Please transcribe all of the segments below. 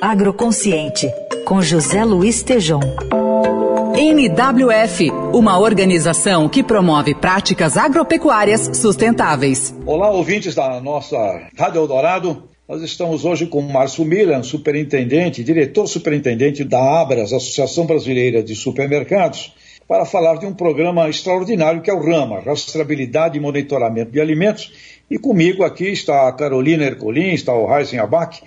Agroconsciente, com José Luiz Tejom. NWF, uma organização que promove práticas agropecuárias sustentáveis. Olá, ouvintes da nossa Rádio Eldorado. Nós estamos hoje com o Márcio Milan, superintendente, diretor superintendente da Abras, Associação Brasileira de Supermercados, para falar de um programa extraordinário que é o RAMA, Rastreabilidade e Monitoramento de Alimentos. E comigo aqui está a Carolina Ercolim, está o Heisen Abac,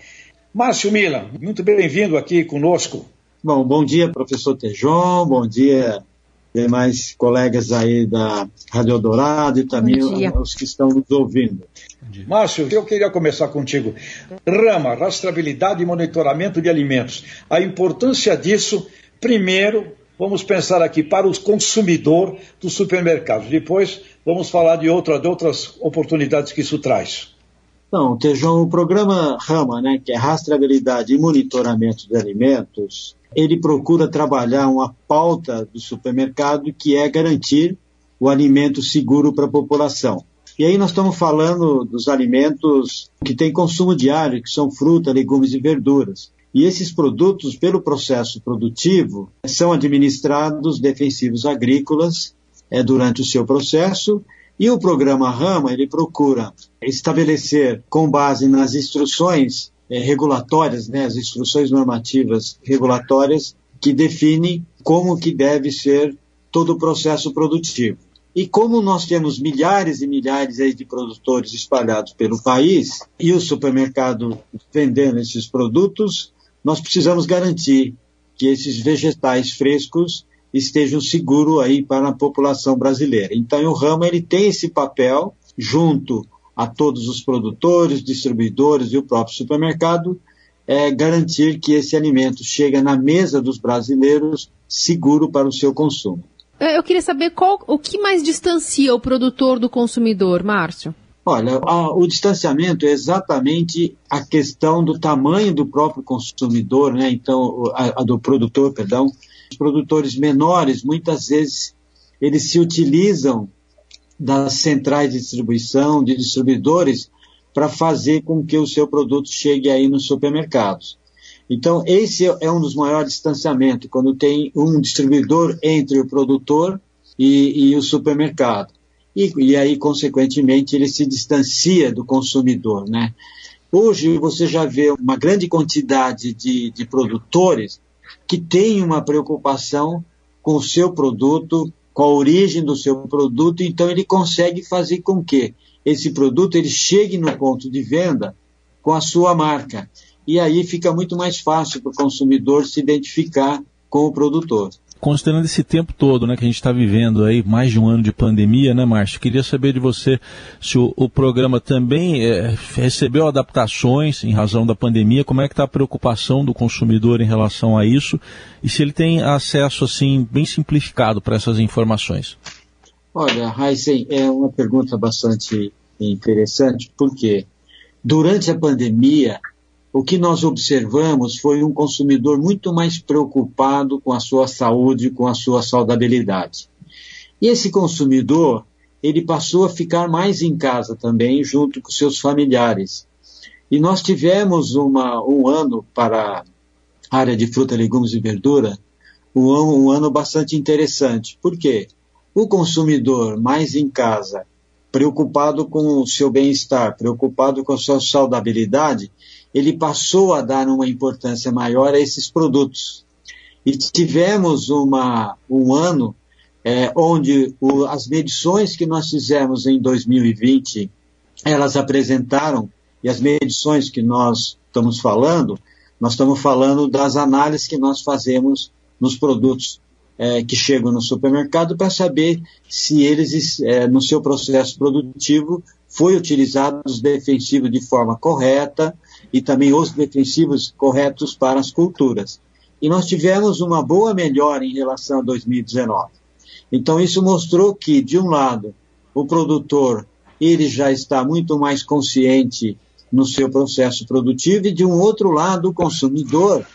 Márcio Milan, muito bem-vindo aqui conosco. Bom, bom dia, professor Tejon, bom dia, demais colegas aí da Rádio Dourado e também os que estão nos ouvindo. Márcio, eu queria começar contigo. Rama, rastreabilidade e monitoramento de alimentos. A importância disso, primeiro, vamos pensar aqui para o consumidor do supermercado. Depois, vamos falar de, outra, de outras oportunidades que isso traz. Então, Tejão, o programa RAMA, né, que é Rastreabilidade e Monitoramento de Alimentos, ele procura trabalhar uma pauta do supermercado que é garantir o alimento seguro para a população. E aí nós estamos falando dos alimentos que têm consumo diário, que são fruta, legumes e verduras. E esses produtos, pelo processo produtivo, são administrados defensivos agrícolas é, durante o seu processo e o programa Rama, ele procura estabelecer, com base nas instruções eh, regulatórias, né, as instruções normativas regulatórias, que definem como que deve ser todo o processo produtivo. E como nós temos milhares e milhares de produtores espalhados pelo país e o supermercado vendendo esses produtos, nós precisamos garantir que esses vegetais frescos estejam seguros aí para a população brasileira. Então, o Rama ele tem esse papel junto a todos os produtores, distribuidores e o próprio supermercado, é garantir que esse alimento chegue na mesa dos brasileiros seguro para o seu consumo. É, eu queria saber qual, o que mais distancia o produtor do consumidor, Márcio? Olha, a, o distanciamento é exatamente a questão do tamanho do próprio consumidor, né? Então, a, a do produtor, perdão, os produtores menores, muitas vezes, eles se utilizam das centrais de distribuição, de distribuidores, para fazer com que o seu produto chegue aí nos supermercados. Então, esse é um dos maiores distanciamentos, quando tem um distribuidor entre o produtor e, e o supermercado. E, e, aí, consequentemente, ele se distancia do consumidor, né? Hoje, você já vê uma grande quantidade de, de produtores que tem uma preocupação com o seu produto, com a origem do seu produto, então ele consegue fazer com que esse produto ele chegue no ponto de venda com a sua marca. E aí fica muito mais fácil para o consumidor se identificar com o produtor considerando esse tempo todo né, que a gente está vivendo aí, mais de um ano de pandemia, né, Márcio? Queria saber de você se o, o programa também é, recebeu adaptações em razão da pandemia, como é que está a preocupação do consumidor em relação a isso e se ele tem acesso assim bem simplificado para essas informações. Olha, Heisen, é uma pergunta bastante interessante, porque durante a pandemia o que nós observamos foi um consumidor muito mais preocupado com a sua saúde, com a sua saudabilidade. E esse consumidor, ele passou a ficar mais em casa também, junto com seus familiares. E nós tivemos uma, um ano para a área de fruta, legumes e verdura, um, um ano bastante interessante. Por quê? O consumidor mais em casa, preocupado com o seu bem-estar, preocupado com a sua saudabilidade, ele passou a dar uma importância maior a esses produtos. E tivemos uma, um ano é, onde o, as medições que nós fizemos em 2020, elas apresentaram, e as medições que nós estamos falando, nós estamos falando das análises que nós fazemos nos produtos é, que chegam no supermercado para saber se eles, é, no seu processo produtivo, foi utilizado os defensivos de forma correta, e também os defensivos corretos para as culturas. E nós tivemos uma boa melhora em relação a 2019. Então isso mostrou que, de um lado, o produtor ele já está muito mais consciente no seu processo produtivo e, de um outro lado, o consumidor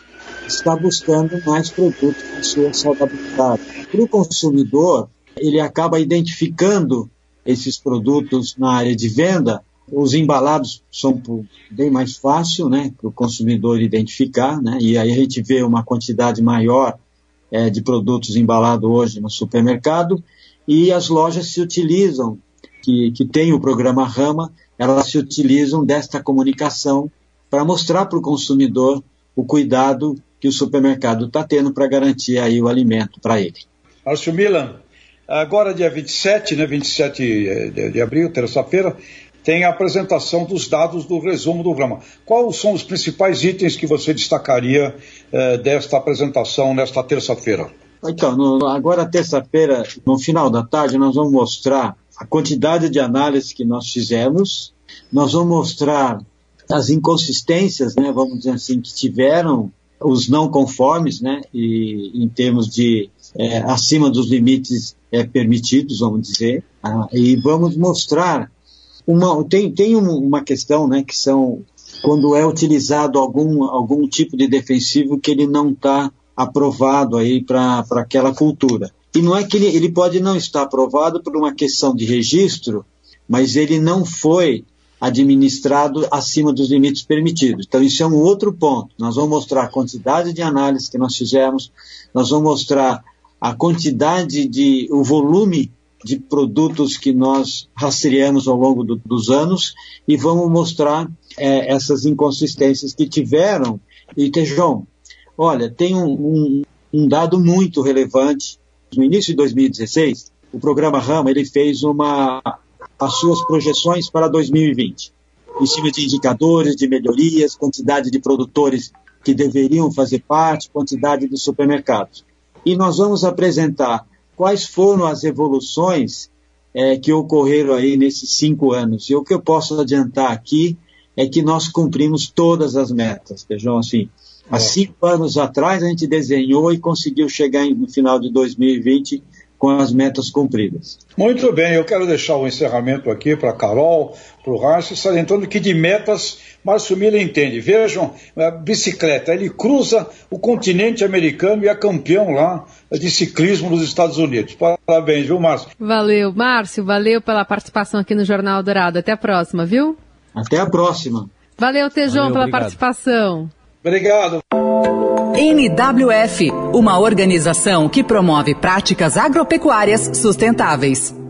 está buscando mais produtos com sua saudabilidade. Para o consumidor, ele acaba identificando esses produtos na área de venda Os embalados são bem mais fácil, né, para o consumidor identificar, né, e aí a gente vê uma quantidade maior é, de produtos embalados hoje no supermercado e as lojas se utilizam, que, que tem o programa Rama, elas se utilizam desta comunicação para mostrar para o consumidor o cuidado que o supermercado está tendo para garantir aí o alimento para ele. Márcio Milan, agora dia 27, né, 27 eh, de, de abril, terça-feira, tem a apresentação dos dados do resumo do Rama. Quais são os principais itens que você destacaria eh, desta apresentação nesta terça-feira? Então, no, agora terça-feira, no final da tarde, nós vamos mostrar a quantidade de análises que nós fizemos, nós vamos mostrar as inconsistências, né, vamos dizer assim, que tiveram os não conformes, né, e em termos de é, acima dos limites é, permitidos, vamos dizer, ah, e vamos mostrar uma tem tem uma questão, né, que são quando é utilizado algum algum tipo de defensivo que ele não está aprovado aí para aquela cultura. E não é que ele, ele pode não estar aprovado por uma questão de registro, mas ele não foi administrado acima dos limites permitidos. Então, isso é um outro ponto. Nós vamos mostrar a quantidade de análise que nós fizemos, nós vamos mostrar a quantidade de, o volume de produtos que nós rastreamos ao longo do, dos anos e vamos mostrar é, essas inconsistências que tiveram. E, Tejão, olha, tem um, um, um dado muito relevante. No início de 2016, o programa Rama ele fez uma as suas projeções para 2020, em cima de indicadores de melhorias, quantidade de produtores que deveriam fazer parte, quantidade de supermercados. E nós vamos apresentar quais foram as evoluções é, que ocorreram aí nesses cinco anos. E o que eu posso adiantar aqui é que nós cumprimos todas as metas, Vejam assim. Há é. cinco anos atrás a gente desenhou e conseguiu chegar no final de 2020 com as metas cumpridas. Muito bem, eu quero deixar o encerramento aqui para a Carol, para o Rácio, salientando que de metas Márcio Miller entende. Vejam, a bicicleta, ele cruza o continente americano e é campeão lá de ciclismo nos Estados Unidos. Parabéns, viu, Márcio? Valeu, Márcio, valeu pela participação aqui no Jornal Dourado. Até a próxima, viu? Até a próxima. Valeu, Tejão, pela obrigado. participação. Obrigado. NWF, uma organização que promove práticas agropecuárias sustentáveis.